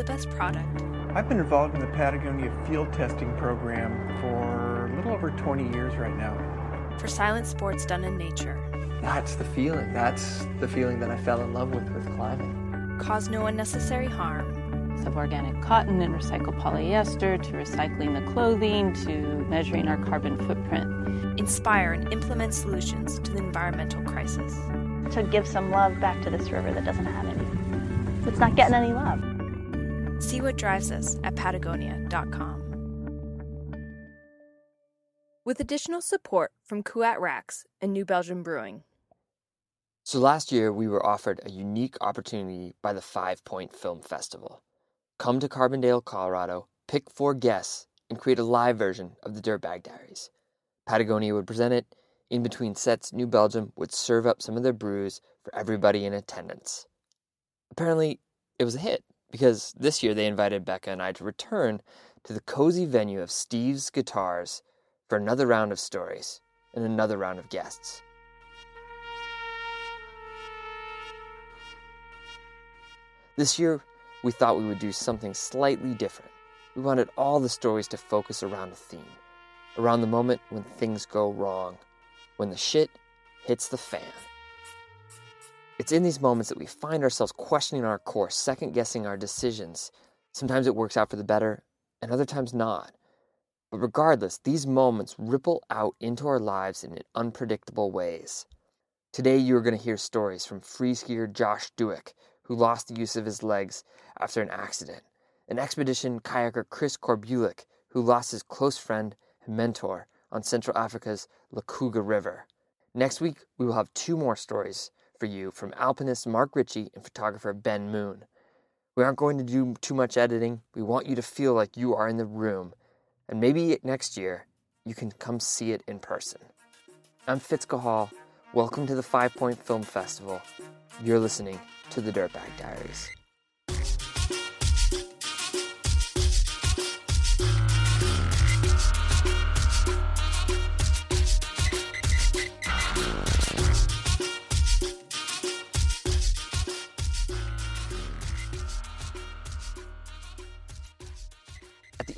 the best product. I've been involved in the Patagonia field testing program for a little over 20 years right now. For silent sports done in nature. That's the feeling. That's the feeling that I fell in love with with climbing. Cause no unnecessary harm. Of organic cotton and recycled polyester to recycling the clothing to measuring our carbon footprint. Inspire and implement solutions to the environmental crisis. To give some love back to this river that doesn't have any. It's not getting any love. See what drives us at patagonia.com. With additional support from Kuat Racks and New Belgium Brewing. So last year, we were offered a unique opportunity by the Five Point Film Festival. Come to Carbondale, Colorado, pick four guests, and create a live version of the Dirtbag Diaries. Patagonia would present it. In between sets, New Belgium would serve up some of their brews for everybody in attendance. Apparently, it was a hit because this year they invited Becca and I to return to the cozy venue of Steve's Guitars for another round of stories and another round of guests. This year, we thought we would do something slightly different. We wanted all the stories to focus around a theme, around the moment when things go wrong, when the shit hits the fan. It's in these moments that we find ourselves questioning our course, second guessing our decisions. Sometimes it works out for the better, and other times not. But regardless, these moments ripple out into our lives in unpredictable ways. Today, you are going to hear stories from free skier Josh Dueck, who lost the use of his legs after an accident, and expedition kayaker Chris Korbulic, who lost his close friend and mentor on Central Africa's Lukuga River. Next week, we will have two more stories for you from alpinist Mark Richey and photographer Ben Moon. We aren't going to do too much editing. We want you to feel like you are in the room, and maybe next year you can come see it in person. I'm Fitz Cahall. Welcome to the Five Point Film Festival. You're listening to the Dirtbag Diaries.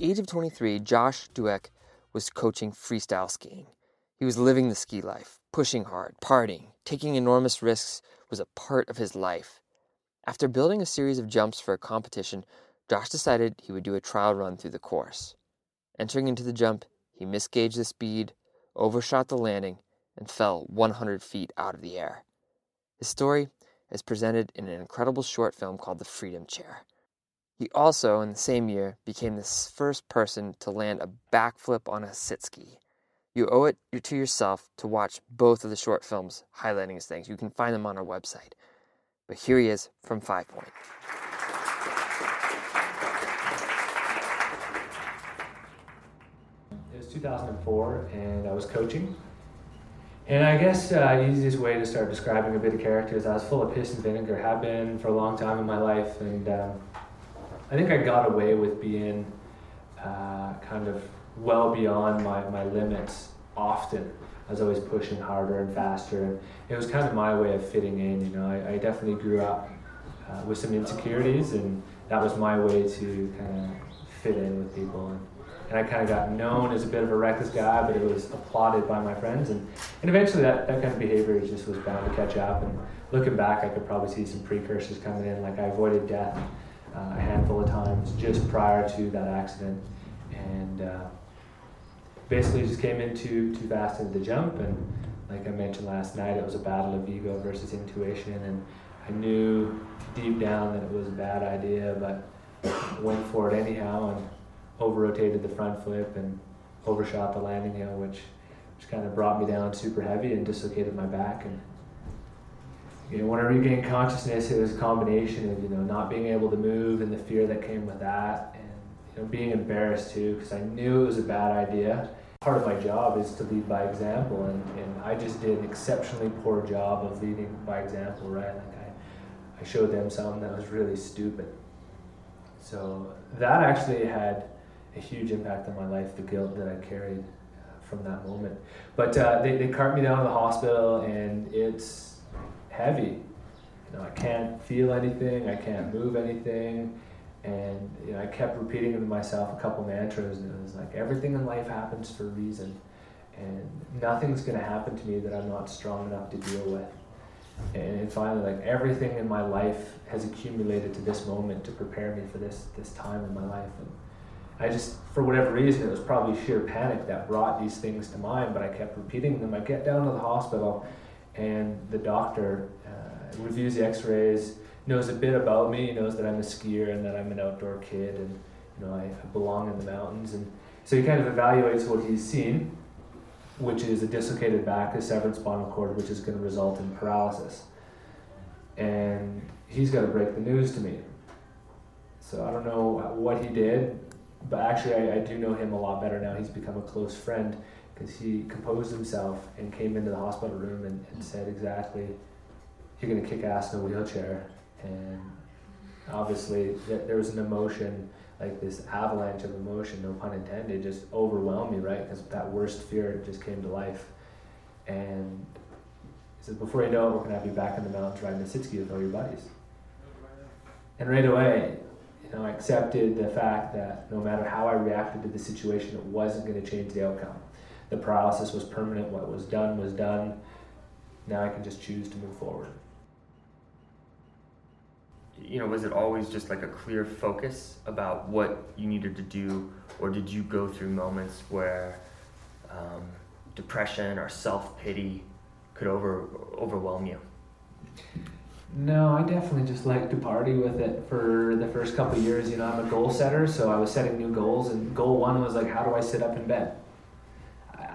Age of 23, Josh Dueck was coaching freestyle skiing. He was living the ski life, pushing hard, partying, taking enormous risks was a part of his life. After building a series of jumps for a competition, Josh decided he would do a trial run through the course. Entering into the jump, he misgauged the speed, overshot the landing, and fell 100 feet out of the air. His story is presented in an incredible short film called The Freedom Chair. He also, in the same year, became the first person to land a backflip on a sit ski. You owe it to yourself to watch both of the short films highlighting his things. You can find them on our website. But here he is from Five Point. It was 2004, and I was coaching. And I guess uh, easiest way to start describing a bit of character is I was full of piss and vinegar, have been for a long time in my life, and um, I think I got away with being uh, kind of well beyond my, my limits often. I was always pushing harder and faster, and it was kind of my way of fitting in. You know, I, I definitely grew up uh, with some insecurities, and that was my way to kind of fit in with people. And, and I kind of got known as a bit of a reckless guy, but it was applauded by my friends, and, and eventually that, that kind of behavior just was bound to catch up. And looking back, I could probably see some precursors coming in, like I avoided death uh, a handful of times just prior to that accident, and uh, basically just came in too too fast into the jump. And like I mentioned last night, it was a battle of ego versus intuition, and I knew deep down that it was a bad idea, but went for it anyhow and over rotated the front flip and overshot the landing hill, which which kind of brought me down super heavy and dislocated my back. And you know, when I regained consciousness, it was a combination of you know not being able to move and the fear that came with that, and you know being embarrassed too because I knew it was a bad idea. Part of my job is to lead by example, and, and I just did an exceptionally poor job of leading by example. Right, like I, I showed them something that was really stupid. So that actually had a huge impact on my life. The guilt that I carried uh, from that moment. But uh, they they cart me down to the hospital, and it's heavy. You know, I can't feel anything, I can't move anything, And you know, I kept repeating to myself a couple mantras, and it was like everything in life happens for a reason, and nothing's going to happen to me that I'm not strong enough to deal with. And, finally, like everything in my life has accumulated to this moment to prepare me for this this time in my life. And I just, for whatever reason, it was probably sheer panic that brought these things to mind. But I kept repeating them. I get down to the hospital, and the doctor uh, reviews the X-rays knows a bit about me. He knows that I'm a skier and that I'm an outdoor kid and you know I, I belong in the mountains. And so he kind of evaluates what he's seen, which is a dislocated back, a severed spinal cord, which is going to result in paralysis. And he's got to break the news to me. So I don't know what he did, but actually I, I do know him a lot better now. He's become a close friend because he composed himself and came into the hospital room and, and said exactly, you're going to kick ass in a wheelchair. And obviously there was an emotion like this avalanche of emotion no pun intended just overwhelmed me right? Because that worst fear just came to life. And he says before you know it we're going to have you back in the mountains riding the sit ski with all your buddies. And right away you know i accepted the fact that no matter how i reacted to the situation it wasn't going to change the outcome the paralysis was permanent what was done was done now i can just choose to move forward you know, was it always just like a clear focus about what you needed to do, or did you go through moments where um, depression or self pity could over overwhelm you? No, I definitely just like to party with it for the first couple years. You know, I'm a goal setter, so I was setting new goals, and goal one was like, how do I sit up in bed?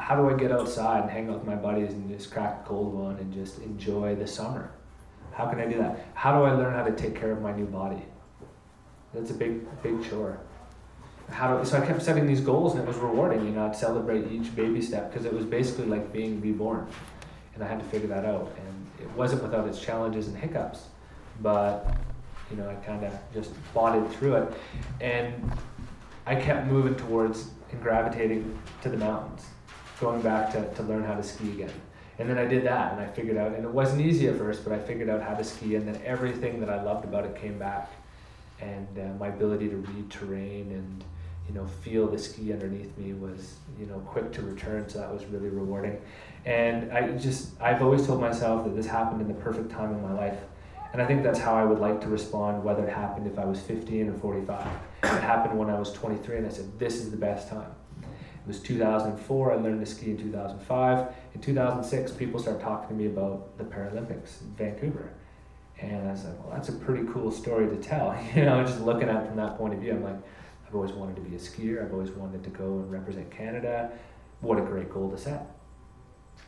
How do I get outside and hang out with my buddies and just crack a cold one and just enjoy the summer? How can I do that? How do I learn how to take care of my new body? That's a big, big chore. How do, so I kept setting these goals and it was rewarding, you know, I'd celebrate each baby step because it was basically like being reborn. And I had to figure that out. And it wasn't without its challenges and hiccups, but, you know, I kind of just plodded through it. And I kept moving towards and gravitating to the mountains, going back to, to learn how to ski again. And then I did that and I figured out, and it wasn't easy at first, but I figured out how to ski, and then everything that I loved about it came back. And uh, my ability to read terrain and you know feel the ski underneath me was you know quick to return, so that was really rewarding. And I just I've always told myself that this happened in the perfect time in my life. And I think that's how I would like to respond, whether it happened if I was 15 or 45. It happened when I was 23, and I said, This is the best time. It was 2004. I learned to ski in 2005. In 2006, people started talking to me about the Paralympics in Vancouver. And I like, well, that's a pretty cool story to tell. You know, just looking at it from that point of view, I'm like, I've always wanted to be a skier. I've always wanted to go and represent Canada. What a great goal to set.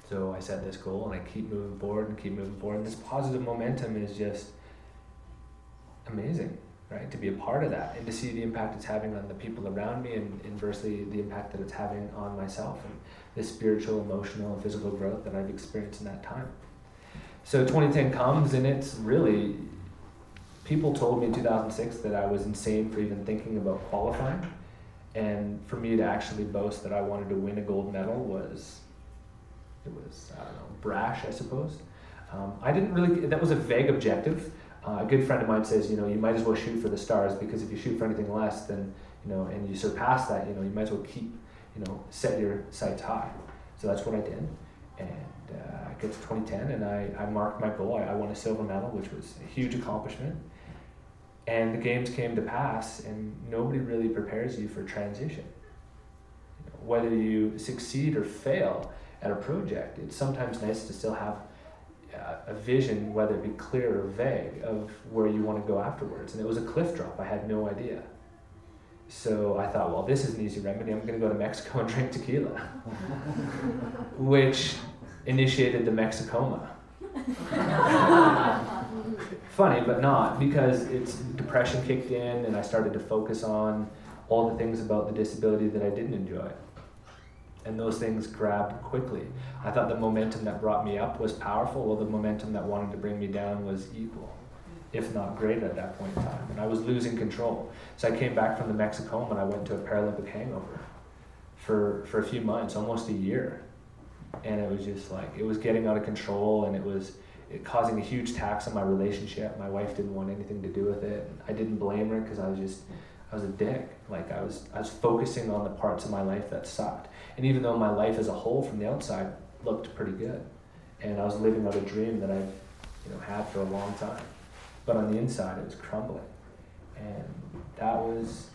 So I set this goal and I keep moving forward and keep moving forward. And this positive momentum is just amazing right? To be a part of that and to see the impact it's having on the people around me and inversely the impact that it's having on myself and the spiritual, emotional, and physical growth that I've experienced in that time. So 2010 comes and it's really, people told me in 2006 that I was insane for even thinking about qualifying. And for me to actually boast that I wanted to win a gold medal was, it was, I don't know, brash, I suppose. Um, I didn't really, that was a vague objective. Uh, a good friend of mine says, you know, you might as well shoot for the stars because if you shoot for anything less, then you know, and you surpass that, you know, you might as well keep, you know, set your sights high. So that's what I did, and uh, I get to 2010, and I, I marked my goal. I, I won a silver medal, which was a huge accomplishment. And the games came to pass, and nobody really prepares you for transition. You know, whether you succeed or fail at a project, it's sometimes nice to still have a vision, whether it be clear or vague, of where you want to go afterwards. And it was a cliff drop. I had no idea. So I thought, well, this is an easy remedy. I'm going to go to Mexico and drink tequila, which initiated the Mexicoma. Funny, but not, because it's depression kicked in, and I started to focus on all the things about the disability that I didn't enjoy and those things grabbed quickly. I thought the momentum that brought me up was powerful, while the momentum that wanted to bring me down was equal, if not greater at that point in time. And I was losing control. So I came back from the Mexicoma and I went to a Paralympic hangover for, for a few months, almost a year. And it was just like, it was getting out of control and it was, it causing a huge tax on my relationship. My wife didn't want anything to do with it. I didn't blame her because I was just I was a dick. Like I was I was focusing on the parts of my life that sucked. And even though my life as a whole from the outside looked pretty good, and I was living out a dream that I've you know had for a long time, but on the inside it was crumbling, and that was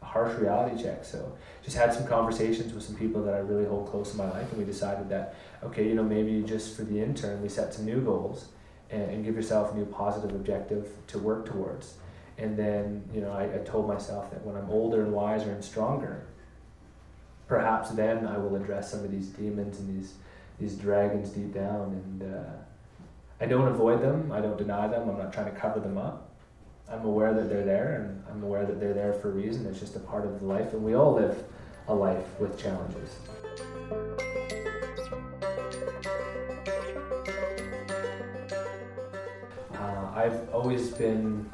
a harsh reality check. So just had some conversations with some people that I really hold close in my life, and we decided that okay, you know maybe just for the intern we set some new goals and, and give yourself a new positive objective to work towards. And then you know I, I told myself that when I'm older and wiser and stronger, perhaps then I will address some of these demons and these these dragons deep down. And uh, I don't avoid them. I don't deny them. I'm not trying to cover them up. I'm aware that they're there, and I'm aware that they're there for a reason. It's just a part of life, and we all live a life with challenges. Uh, I've always been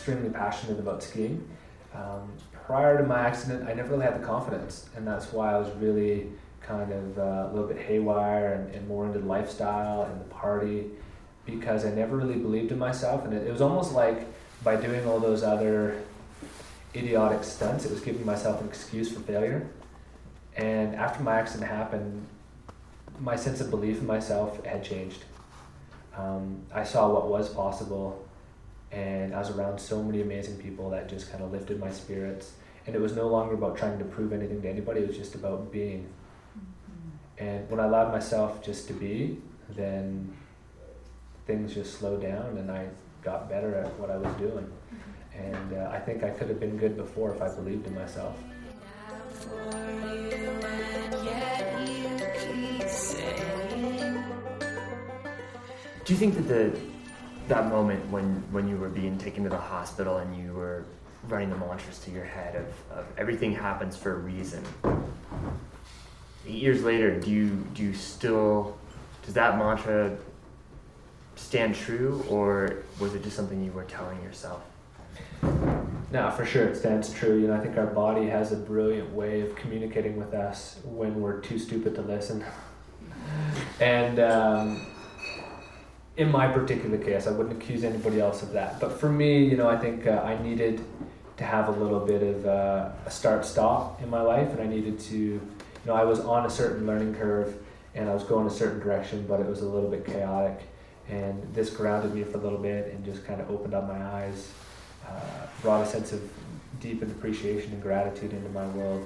extremely passionate about skiing. Um, prior to my accident, I never really had the confidence, and that's why I was really kind of uh, a little bit haywire and, and, more into the lifestyle and the party because I never really believed in myself, and it, it was almost like by doing all those other idiotic stunts, it was giving myself an excuse for failure. And after my accident happened, my sense of belief in myself had changed. Um, I saw what was possible, and I was around so many amazing people that just kind of lifted my spirits. And it was no longer about trying to prove anything to anybody, it was just about being. Mm-hmm. And when I allowed myself just to be, then things just slowed down and I got better at what I was doing. Mm-hmm. And uh, I think I could have been good before if I believed in myself. Do you think that the that moment when when you were being taken to the hospital and you were running the mantras to your head of, of everything happens for a reason? Eight years later, do you do you still does that mantra stand true, or was it just something you were telling yourself? No, for sure it stands true. You know, I think our body has a brilliant way of communicating with us when we're too stupid to listen. and um, in my particular case, I wouldn't accuse anybody else of that. But for me, you know, I think uh, I needed to have a little bit of uh, a start stop in my life, and I needed to, you know, I was on a certain learning curve and I was going a certain direction, but it was a little bit chaotic. And this grounded me for a little bit and just kind of opened up my eyes, uh, brought a sense of deep appreciation and gratitude into my world.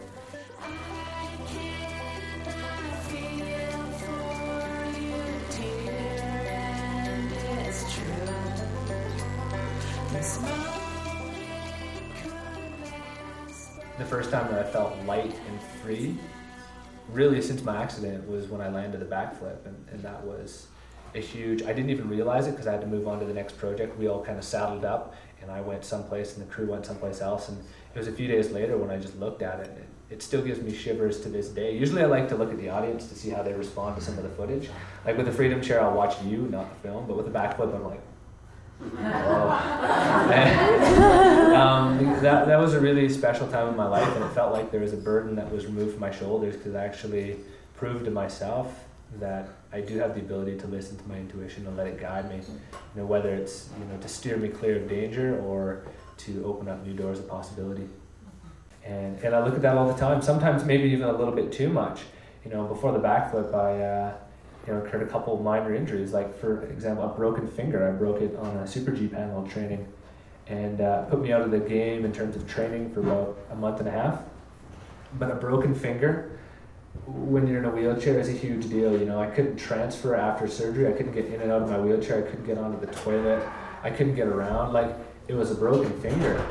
First time that I felt light and free, really since my accident, was when I landed the backflip, and, and that was a huge. I didn't even realize it because I had to move on to the next project. We all kind of saddled up, and I went someplace, and the crew went someplace else. And it was a few days later when I just looked at it. it it still gives me shivers to this day. Usually, I like to look at the audience to see how they respond to some of the footage. Like with the Freedom Chair, I'll watch you, not the film. But with the backflip, I'm like, um, that, that was a really special time in my life, and it felt like there was a burden that was removed from my shoulders because I actually proved to myself that I do have the ability to listen to my intuition and let it guide me. You know, whether it's you know to steer me clear of danger or to open up new doors of possibility. And and I look at that all the time. Sometimes maybe even a little bit too much. You know, before the backflip, I uh, you know incurred a couple minor injuries. Like for example, a broken finger. I broke it on a super G panel training, and uh, put me out of the game in terms of training for about a month and a half. But a broken finger when you're in a wheelchair is a huge deal. You know, I couldn't transfer after surgery. I couldn't get in and out of my wheelchair. I couldn't get onto the toilet. I couldn't get around. Like it was a broken finger.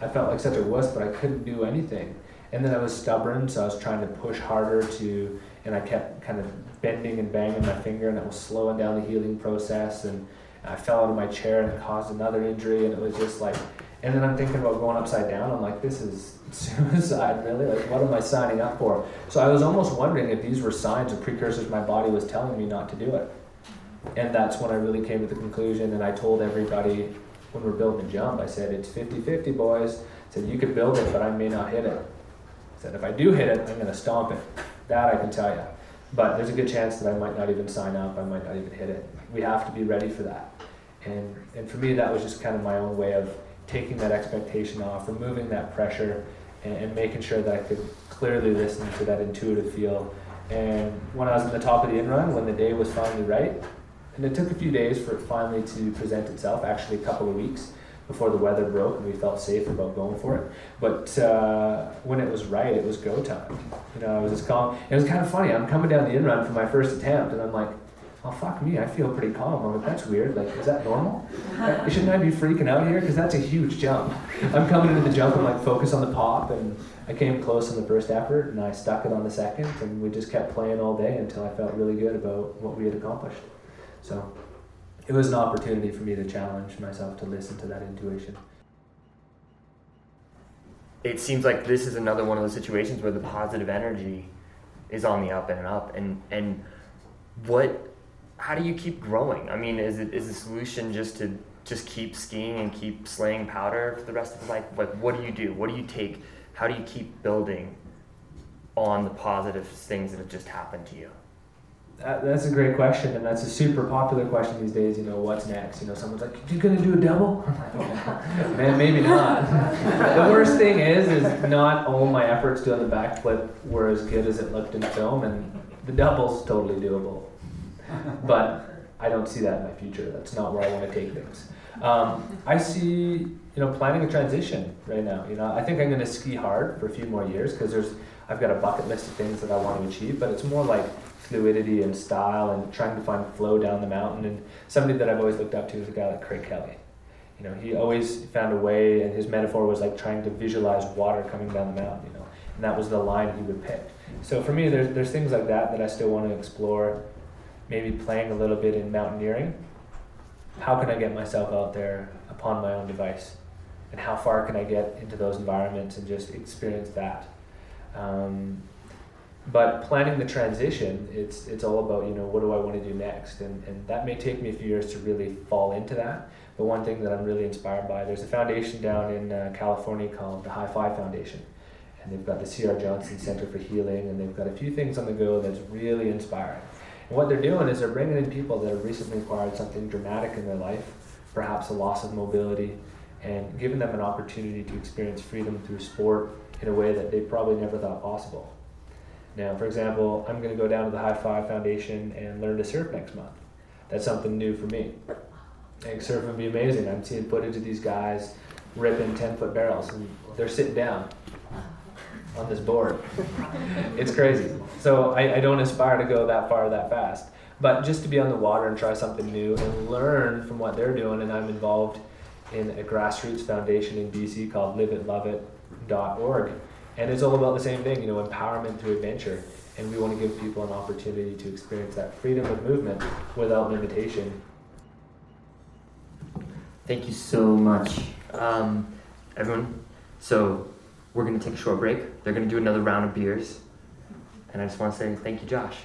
I felt like such a wuss, but I couldn't do anything. And then I was stubborn, so I was trying to push harder to, and I kept kind of bending and banging my finger, and it was slowing down the healing process. And I fell out of my chair and it caused another injury, and it was just like, and then I'm thinking about going upside down. I'm like, this is suicide, really? Like, what am I signing up for? So I was almost wondering if these were signs or precursors my body was telling me not to do it. And that's when I really came to the conclusion, and I told everybody when we're building jump, I said, it's 50 50, boys. I said, you could build it, but I may not hit it. I said, if I do hit it, I'm going to stomp it. That I can tell you. But there's a good chance that I might not even sign up. I might not even hit it. We have to be ready for that. And and for me, that was just kind of my own way of taking that expectation off, removing that pressure, and, and making sure that I could clearly listen to that intuitive feel. And when I was at the top of the in run, when the day was finally right, and it took a few days for it finally to present itself, actually a couple of weeks before the weather broke and we felt safe about going for it. But uh, when it was right, it was go time. You know, I was just calm. It was kind of funny. I'm coming down the in run for my first attempt, and I'm like, oh fuck me, I feel pretty calm. I'm like, that's weird. Like, is that normal? Shouldn't I be freaking out here? Because that's a huge jump. I'm coming into the jump and like focus on the pop, and I came close in the first effort, and I stuck it on the second, and we just kept playing all day until I felt really good about what we had accomplished. So it was an opportunity for me to challenge myself to listen to that intuition. It seems like this is another one of those situations where the positive energy is on the up and up, and and what, how do you keep growing? I mean, is it is the solution just to just keep skiing and keep slaying powder for the rest of life? Like, what do you do? What do you take? How do you keep building on the positive things that have just happened to you? That, that's a great question, and that's a super popular question these days. You know, what's next? You know, someone's like, "You gonna do a double?" Man, maybe not. the worst thing is, is not all my efforts doing the backflip were as good as it looked in film, and the double's totally doable. But I don't see that in my future. That's not where I want to take things. Um, I see, you know, planning a transition right now. You know, I think I'm going to ski hard for a few more years because there's, I've got a bucket list of things that I want to achieve. But it's more like fluidity and style and trying to find flow down the mountain. And somebody that I've always looked up to is a guy like Craig Kelly. You know, he always found a way, and his metaphor was like trying to visualize water coming down the mountain. You know, and that was the line he would pick. So for me, there's there's things like that that I still want to explore. Maybe playing a little bit in mountaineering. How can I get myself out there upon my own device, and how far can I get into those environments and just experience that? Um, but planning the transition, it's it's all about you know what do I want to do next, and and that may take me a few years to really fall into that. But one thing that I'm really inspired by, there's a foundation down in uh, California called the High Five Foundation, and they've got the C.R. Johnson Center for Healing, and they've got a few things on the go that's really inspiring. And what they're doing is they're bringing in people that have recently acquired something dramatic in their life, perhaps a loss of mobility, and giving them an opportunity to experience freedom through sport in a way that they probably never thought possible. Now, for example, I'm going to go down to the High Five Foundation and learn to surf next month. That's something new for me. Think surfing would be amazing. I'm seeing footage of these guys ripping 10 foot barrels and they're sitting down on this board. it's crazy. So I, I don't aspire to go that far that fast. But just to be on the water and try something new and learn from what they're doing, and I'm involved in a grassroots foundation in BC called liveitloveit.org and it's all about the same thing, you know, empowerment through adventure. And we want to give people an opportunity to experience that freedom of movement without limitation. Thank you so much, um, everyone. So we're going to take a short break. They're going to do another round of beers. And I just want to say thank you, Josh.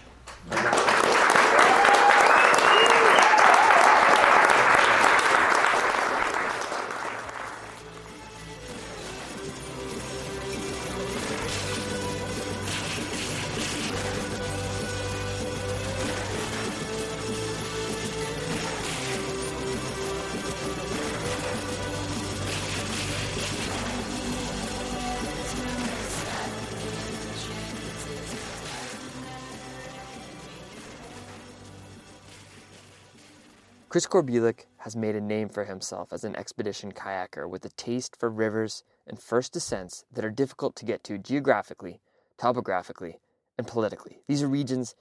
Chris Korbulic has made a name for himself as an expedition kayaker with a taste for rivers and first descents that are difficult to get to geographically, topographically, and politically. These are regions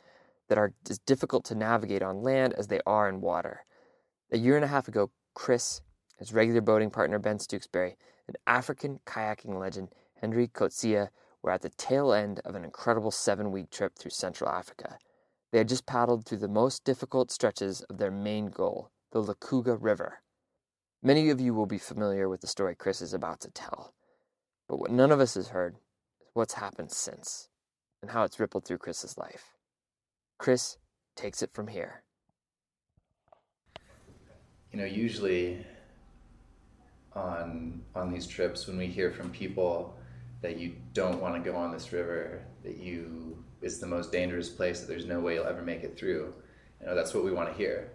that are as difficult to navigate on land as they are in water. A year and a half ago, Chris, his regular boating partner Ben Stookesberry, and African kayaking legend Hendri Coetzee were at the tail end of an incredible seven week trip through Central Africa. They had just paddled through the most difficult stretches of their main goal, the Lukuga River. Many of you will be familiar with the story Chris is about to tell, but what none of us has heard is what's happened since and how it's rippled through Chris's life. Chris takes it from here. You know, usually on on these trips when we hear from people that you don't want to go on this river, that you it's the most dangerous place that there's no way you'll ever make it through. You know, that's what we want to hear.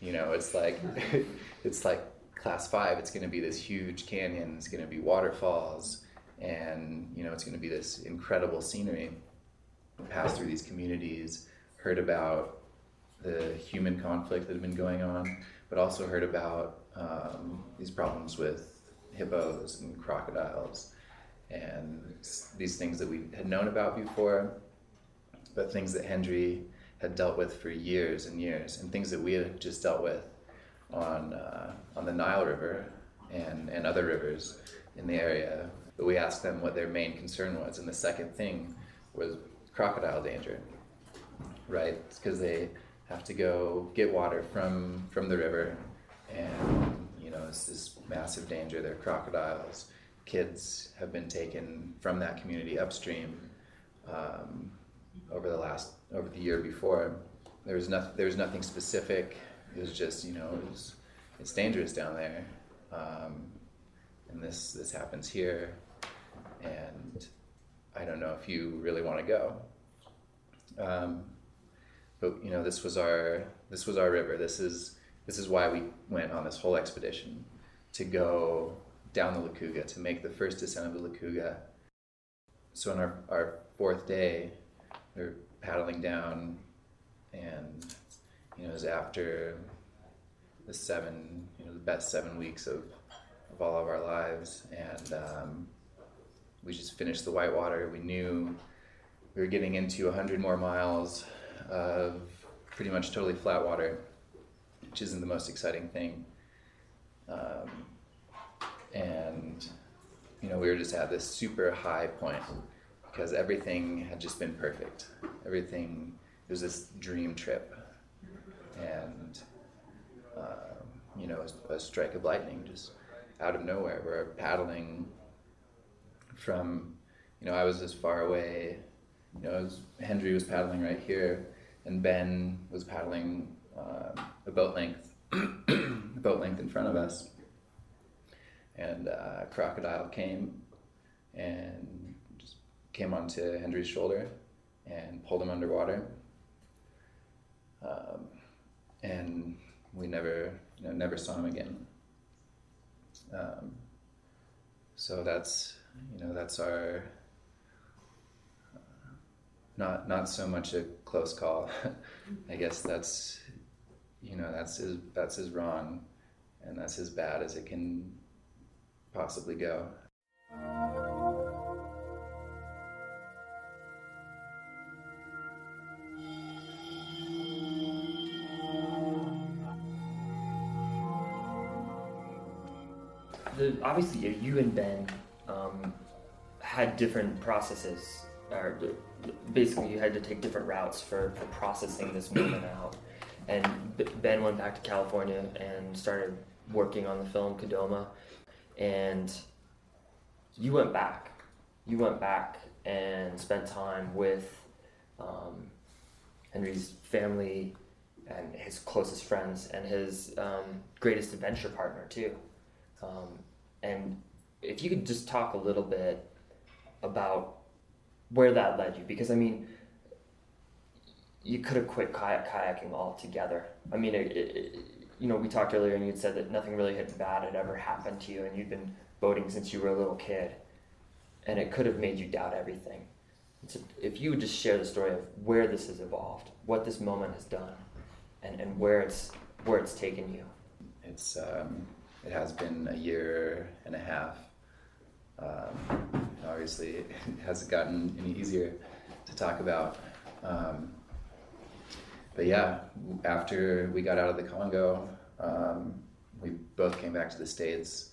You know, it's like it's like class five. It's going to be this huge canyon. It's going to be waterfalls, and you know, it's going to be this incredible scenery. Pass through these communities, heard about the human conflict that had been going on, but also heard about um, these problems with hippos and crocodiles and these things that we had known about before, but things that Hendri had dealt with for years and years, and things that we had just dealt with on uh, on the Nile River and and other rivers in the area. But we asked them what their main concern was, and the second thing was crocodile danger, right? Because they have to go get water from from the river, and you know it's this massive danger. There are crocodiles. Kids have been taken from that community upstream um, over the last over the year before. There was nothing. There was nothing specific. It was just you know it was, it's dangerous down there, um, and this this happens here, and I don't know if you really want to go. Um, but you know this was our this was our river. This is this is why we went on this whole expedition to go down the Lukuga to make the first descent of the Lukuga. So on our, our fourth day, we are paddling down, and you know, it was after the seven, you know, the best seven weeks of, of all of our lives, and um, we just finished the whitewater. We knew we were getting into 100 more miles of pretty much totally flat water, which isn't the most exciting thing. Um, and you know, we were just at this super high point because everything had just been perfect. Everything it was this dream trip, and um, you know, a, a strike of lightning just out of nowhere. We're paddling from, you know, I was as far away. You know, was, Hendri was paddling right here, and Ben was paddling uh, a boat length, boat length in front of us. And uh, a crocodile came and came onto Hendri's shoulder and pulled him underwater. Um, and we never, you know, never saw him again. Um, so that's, you know, that's our not not so much a close call. I guess that's you know that's as that's as wrong and that's as bad as it can possibly go. The, obviously, you and Ben um, had different processes or basically you had to take different routes for, for processing this movement out. And Ben went back to California and started working on the film Kadoma. And you went back. You went back and spent time with um, Hendri's family and his closest friends and his um, greatest adventure partner too. Um, and if you could just talk a little bit about where that led you because I mean you could have quit kayak kayaking altogether. I mean, it, it, you know, we talked earlier, and you'd said that nothing really bad had ever happened to you, and you'd been boating since you were a little kid, and it could have made you doubt everything. So if you would just share the story of where this has evolved, what this moment has done, and, and where it's where it's taken you. It's um, it has been a year and a half um, obviously, it hasn't gotten any easier to talk about. Um, but yeah, after we got out of the Congo, um, we both came back to the States.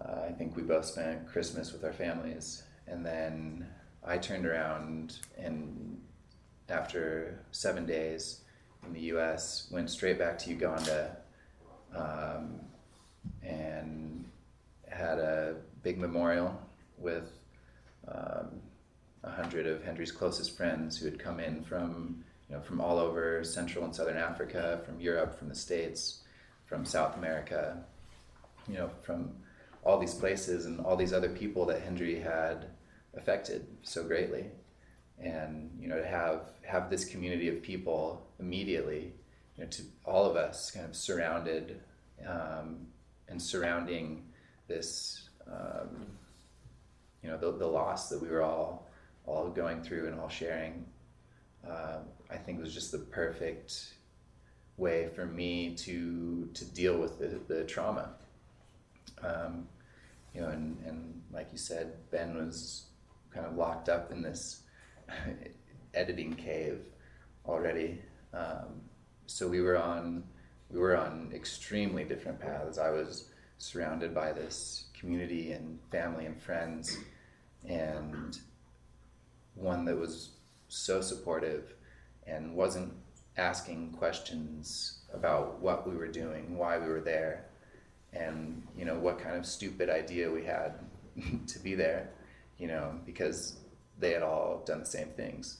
Uh, I think we both spent Christmas with our families. And then I turned around and after seven days in the US, went straight back to Uganda um, and had a big memorial with um, a um, hundred of Hendri's closest friends who had come in from you know from all over Central and Southern Africa, from Europe, from the States, from South America, you know, from all these places and all these other people that Hendri had affected so greatly. and you know to have have this community of people immediately you know to all of us kind of surrounded um, and surrounding this um, you know the, the loss that we were all all going through and all sharing uh, I think was just the perfect way for me to to deal with the, the trauma um, you know and, and like you said Ben was kind of locked up in this editing cave already. Um, so we were on we were on extremely different paths. I was surrounded by this community and family and friends, and one that was so supportive and wasn't asking questions about what we were doing, why we were there, and you know what kind of stupid idea we had to be there, you know, because they had all done the same things.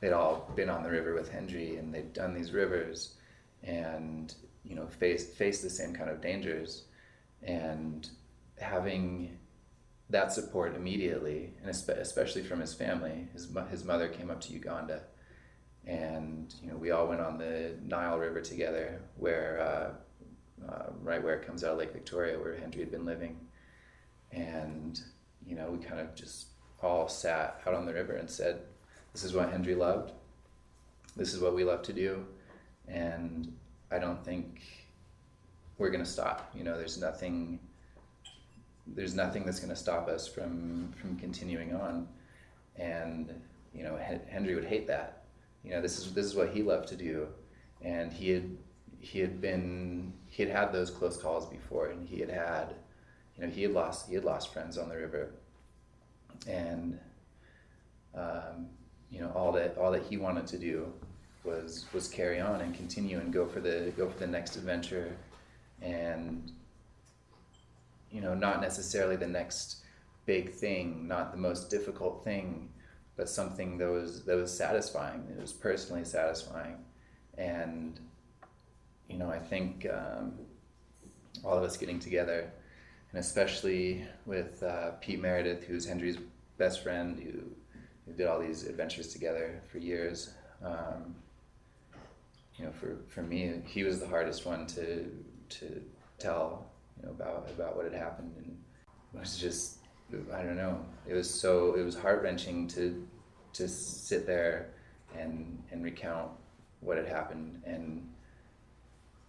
They'd all been on the river with Hendri and they'd done these rivers and, you know, faced, faced the same kind of dangers. And having that support immediately, and especially from his family, his, his mother came up to Uganda and you know we all went on the Nile River together, where uh, uh, right where it comes out of Lake Victoria, where Hendri had been living, and you know we kind of just all sat out on the river and said, This is what Hendri loved. This is what we love to do. And I don't think we're going to stop. You know, there's nothing. There's nothing that's going to stop us from from continuing on, and you know Hendri would hate that. You know, this is this is what he loved to do, and he had he had been he had had those close calls before, and he had had, you know, he had lost he had lost friends on the river, and um, you know all that all that he wanted to do was was carry on and continue and go for the go for the next adventure and you know not necessarily the next big thing not the most difficult thing but something that was that was satisfying it was personally satisfying and you know i think um, all of us getting together and especially with uh, pete meredith who's Hendri's best friend who, who did all these adventures together for years. Um, you know, for, for me, he was the hardest one to to tell you know about about what had happened, and it was just I don't know. It was so it was heart wrenching to to sit there and and recount what had happened and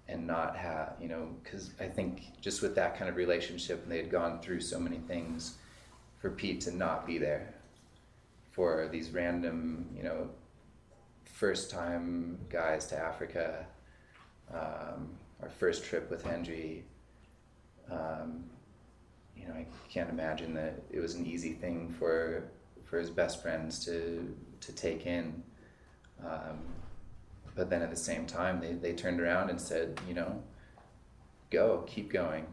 and not have you know because I think just with that kind of relationship, they had gone through so many things for Pete to not be there for these random, you know, first time guys to Africa, um, our first trip with Hendri. Um, you know, I can't imagine that it was an easy thing for for his best friends to to take in. Um, but then at the same time, they, they turned around and said, you know, go, keep going.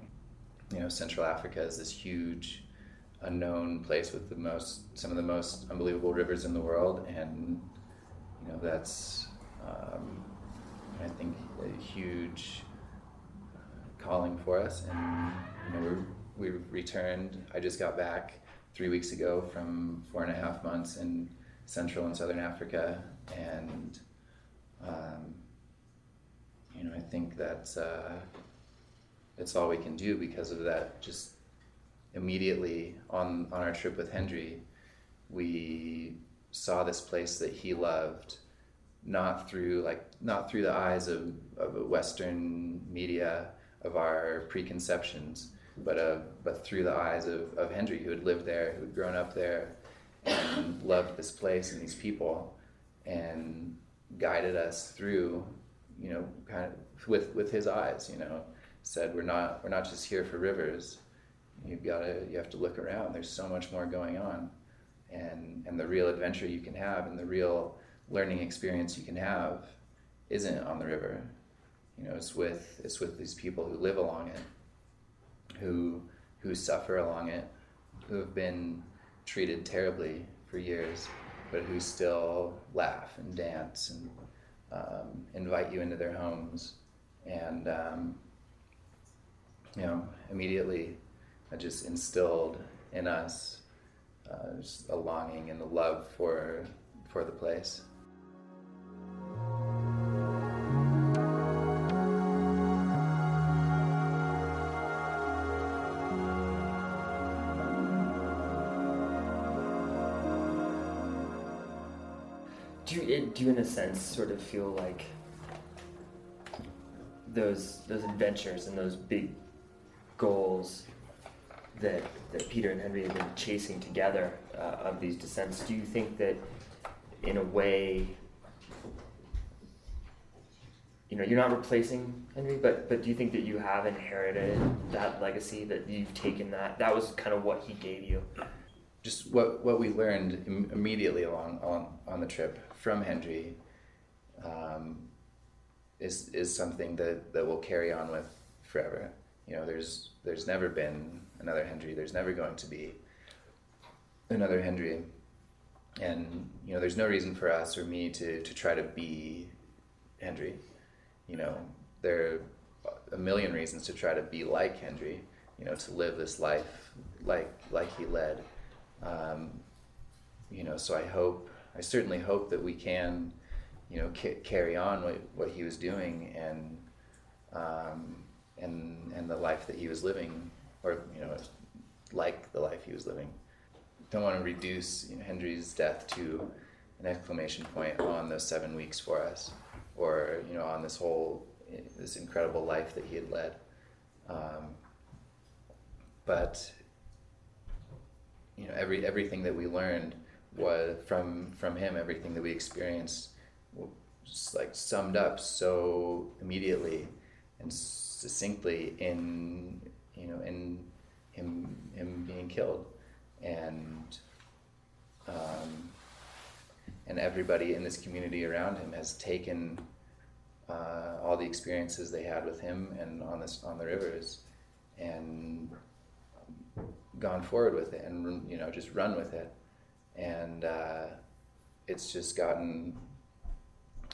You know, Central Africa is this huge unknown place with the most some of the most unbelievable rivers in the world, and you know that's um, I think a huge calling for us. And you know we we returned. I just got back three weeks ago from four and a half months in Central and Southern Africa, and um, you know I think that's uh, it's all we can do because of that just immediately on, on our trip with Hendri, we saw this place that he loved, not through like not through the eyes of, of Western media of our preconceptions, but uh, but through the eyes of, of Hendri, who had lived there, who had grown up there, and loved this place and these people, and guided us through, you know, kind of with with his eyes, you know, said we're not we're not just here for rivers, you've got to you have to look around. There's so much more going on and and the real adventure you can have and the real learning experience you can have isn't on the river. You know it's with it's with these people who live along it who who suffer along it who have been treated terribly for years but who still laugh and dance and um, invite you into their homes. And um, you know immediately just instilled in us uh, just a longing and a love for for the place. Do you, do you, in a sense, sort of feel like those those adventures and those big goals that that Peter and Hendri have been chasing together uh, of these descents? Do you think that, in a way, you know, you're not replacing Hendri, but but do you think that you have inherited that legacy that you've taken that that was kind of what he gave you? just what what we learned Im- immediately along on, on the trip from Hendri. um, is is something that, that we'll carry on with forever. You know, there's there's never been another Hendri. There's never going to be another Hendri, and you know, there's no reason for us or me to to try to be Hendri. You know, there are a million reasons to try to be like Hendri. You know, to live this life like like he led. Um, you know, so I hope, I certainly hope that we can, you know, ca- carry on what, what he was doing and, um, and, and the life that he was living, or, you know, like the life he was living. Don't want to reduce you know, Hendri's death to an exclamation point on those seven weeks for us, or, you know, on this whole, this incredible life that he had led. Um, but you know every everything that we learned was from from him everything that we experienced just like summed up so immediately and succinctly in you know in him him being killed. And um, and everybody in this community around him has taken uh, all the experiences they had with him and on this on the rivers and gone forward with it and you know just run with it. And uh, it's just gotten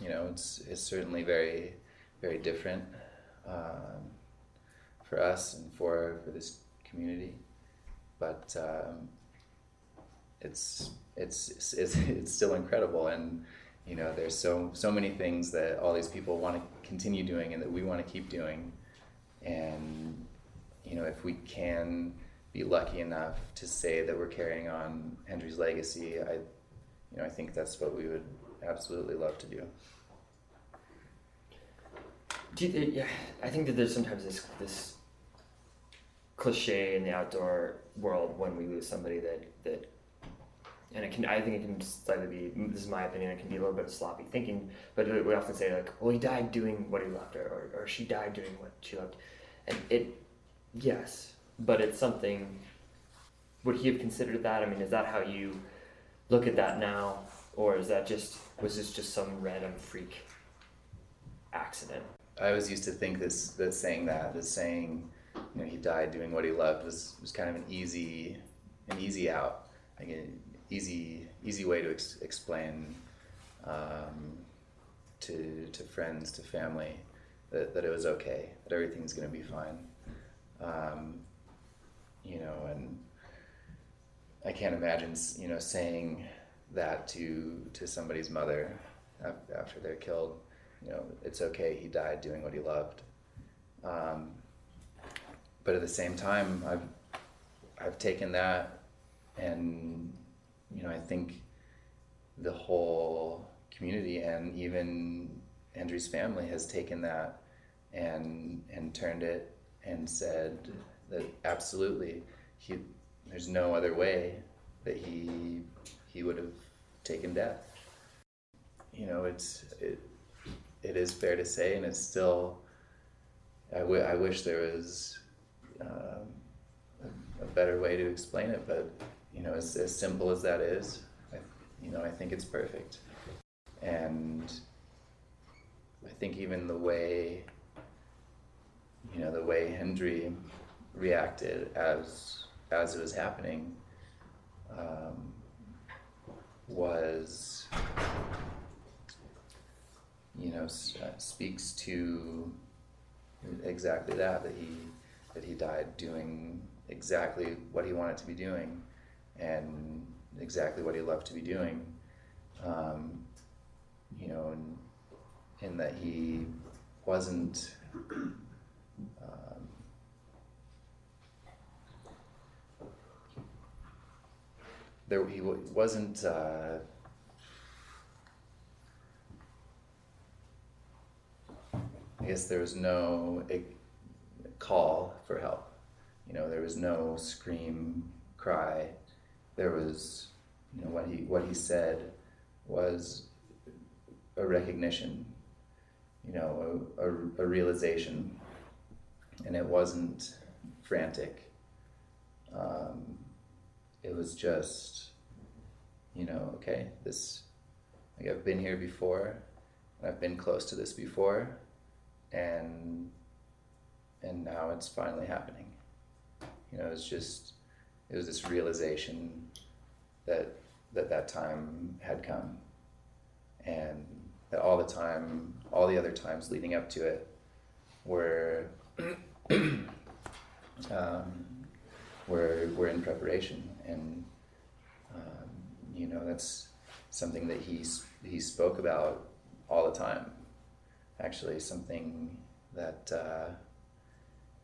you know it's it's certainly very very different. Um, for us and for for this community. But um, it's it's it's it's still incredible. And you know there's so so many things that all these people want to continue doing and that we want to keep doing. And you know if we can be lucky enough to say that we're carrying on Hendri's legacy, I, you know, I think that's what we would absolutely love to do. Do you, yeah, I think that there's sometimes this this cliche in the outdoor world when we lose somebody that that, and it can I think it can slightly be this is my opinion it can be a little bit of sloppy thinking, but we often say like, well, he died doing what he loved, or or, or she died doing what she loved, and it, yes, but it's something. Would he have considered that? I mean, is that how you look at that now, or is that just was this just some random freak accident? I always used to think this that saying that, this saying, you know, he died doing what he loved was, was kind of an easy an easy out, like an easy easy way to ex- explain um, to to friends, to family, that, that it was okay, that everything's going to be fine. Um, you know, and I can't imagine, you know, saying that to to somebody's mother after they're killed. You know, it's okay. He died doing what he loved. Um, but at the same time, I've I've taken that, and you know, I think the whole community and even Andrew's family has taken that and and turned it and said that absolutely he there's no other way that he he would have taken death. You know, it's it it is fair to say, and it's still. I, w- I wish there was um, a, better way to explain it, but you know, as, as simple as that is, I, you know, I think it's perfect, and I think even the way, you know, the way Hendri reacted as as it was happening um, was you know uh, speaks to exactly that that he that he died doing exactly what he wanted to be doing and exactly what he loved to be doing um, you know, in, in that he wasn't. Um, there, he wasn't. Uh, I guess there was no call for help. You know, there was no scream, cry. There was, you know, what he what he said was a recognition. You know, a, a, a realization, and it wasn't frantic. Um, it was just, you know, okay, this. Like I've been here before, I've been close to this before, and and now it's finally happening. You know, it's just it was this realization that that that time had come, and that all the time, all the other times leading up to it, were um, were were in preparation, and um, you know that's something that he he spoke about all the time. Actually something that uh,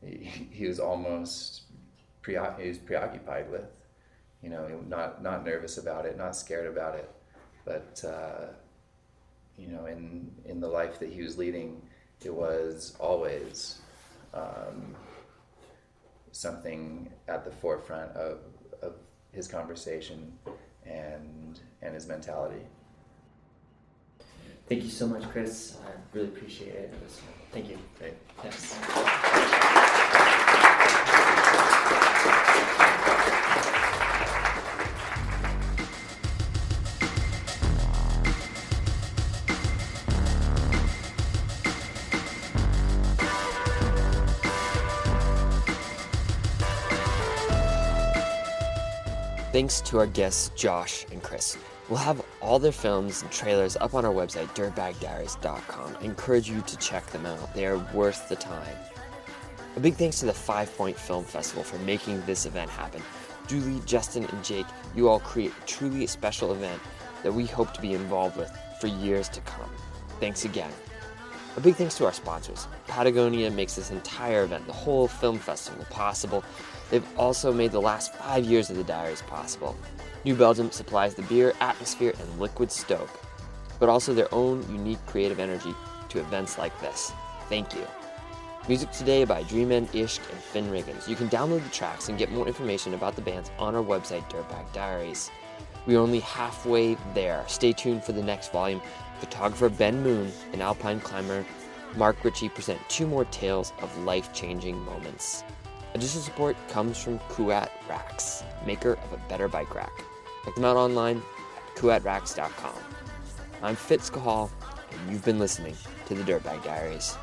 he, he, was almost pre- he was preoccupied with. You know, not not nervous about it, not scared about it, but uh, you know, in in the life that he was leading, it was always um, something at the forefront of, of his conversation and and his mentality. Thank you so much, Chris. I really appreciate it. it was, thank you. Great. Yes. Thanks to our guests, Josh and Chris. We'll have all their films and trailers up on our website, dirtbagdiaries.com. I encourage you to check them out, they are worth the time. A big thanks to the 5Point Film Festival for making this event happen. Julie, Justin, and Jake, you all create a truly special event that we hope to be involved with for years to come. Thanks again. A big thanks to our sponsors. Patagonia makes this entire event, the whole film festival, possible. They've also made the last five years of the diaries possible. New Belgium supplies the beer, atmosphere, and liquid stoke, but also their own unique creative energy to events like this. Thank you. Music today by Dreamend, Ishk, and Finn Riggins. You can download the tracks and get more information about the bands on our website, Dirtbag Diaries. We are only halfway there. Stay tuned for the next volume. Photographer Ben Moon and alpine climber Mark Richey present two more tales of life changing moments. Additional support comes from Kuat Racks, maker of a better bike rack. Check them out online at kuatracks.com. I'm Fitz Cahall, and you've been listening to the Dirtbag Diaries.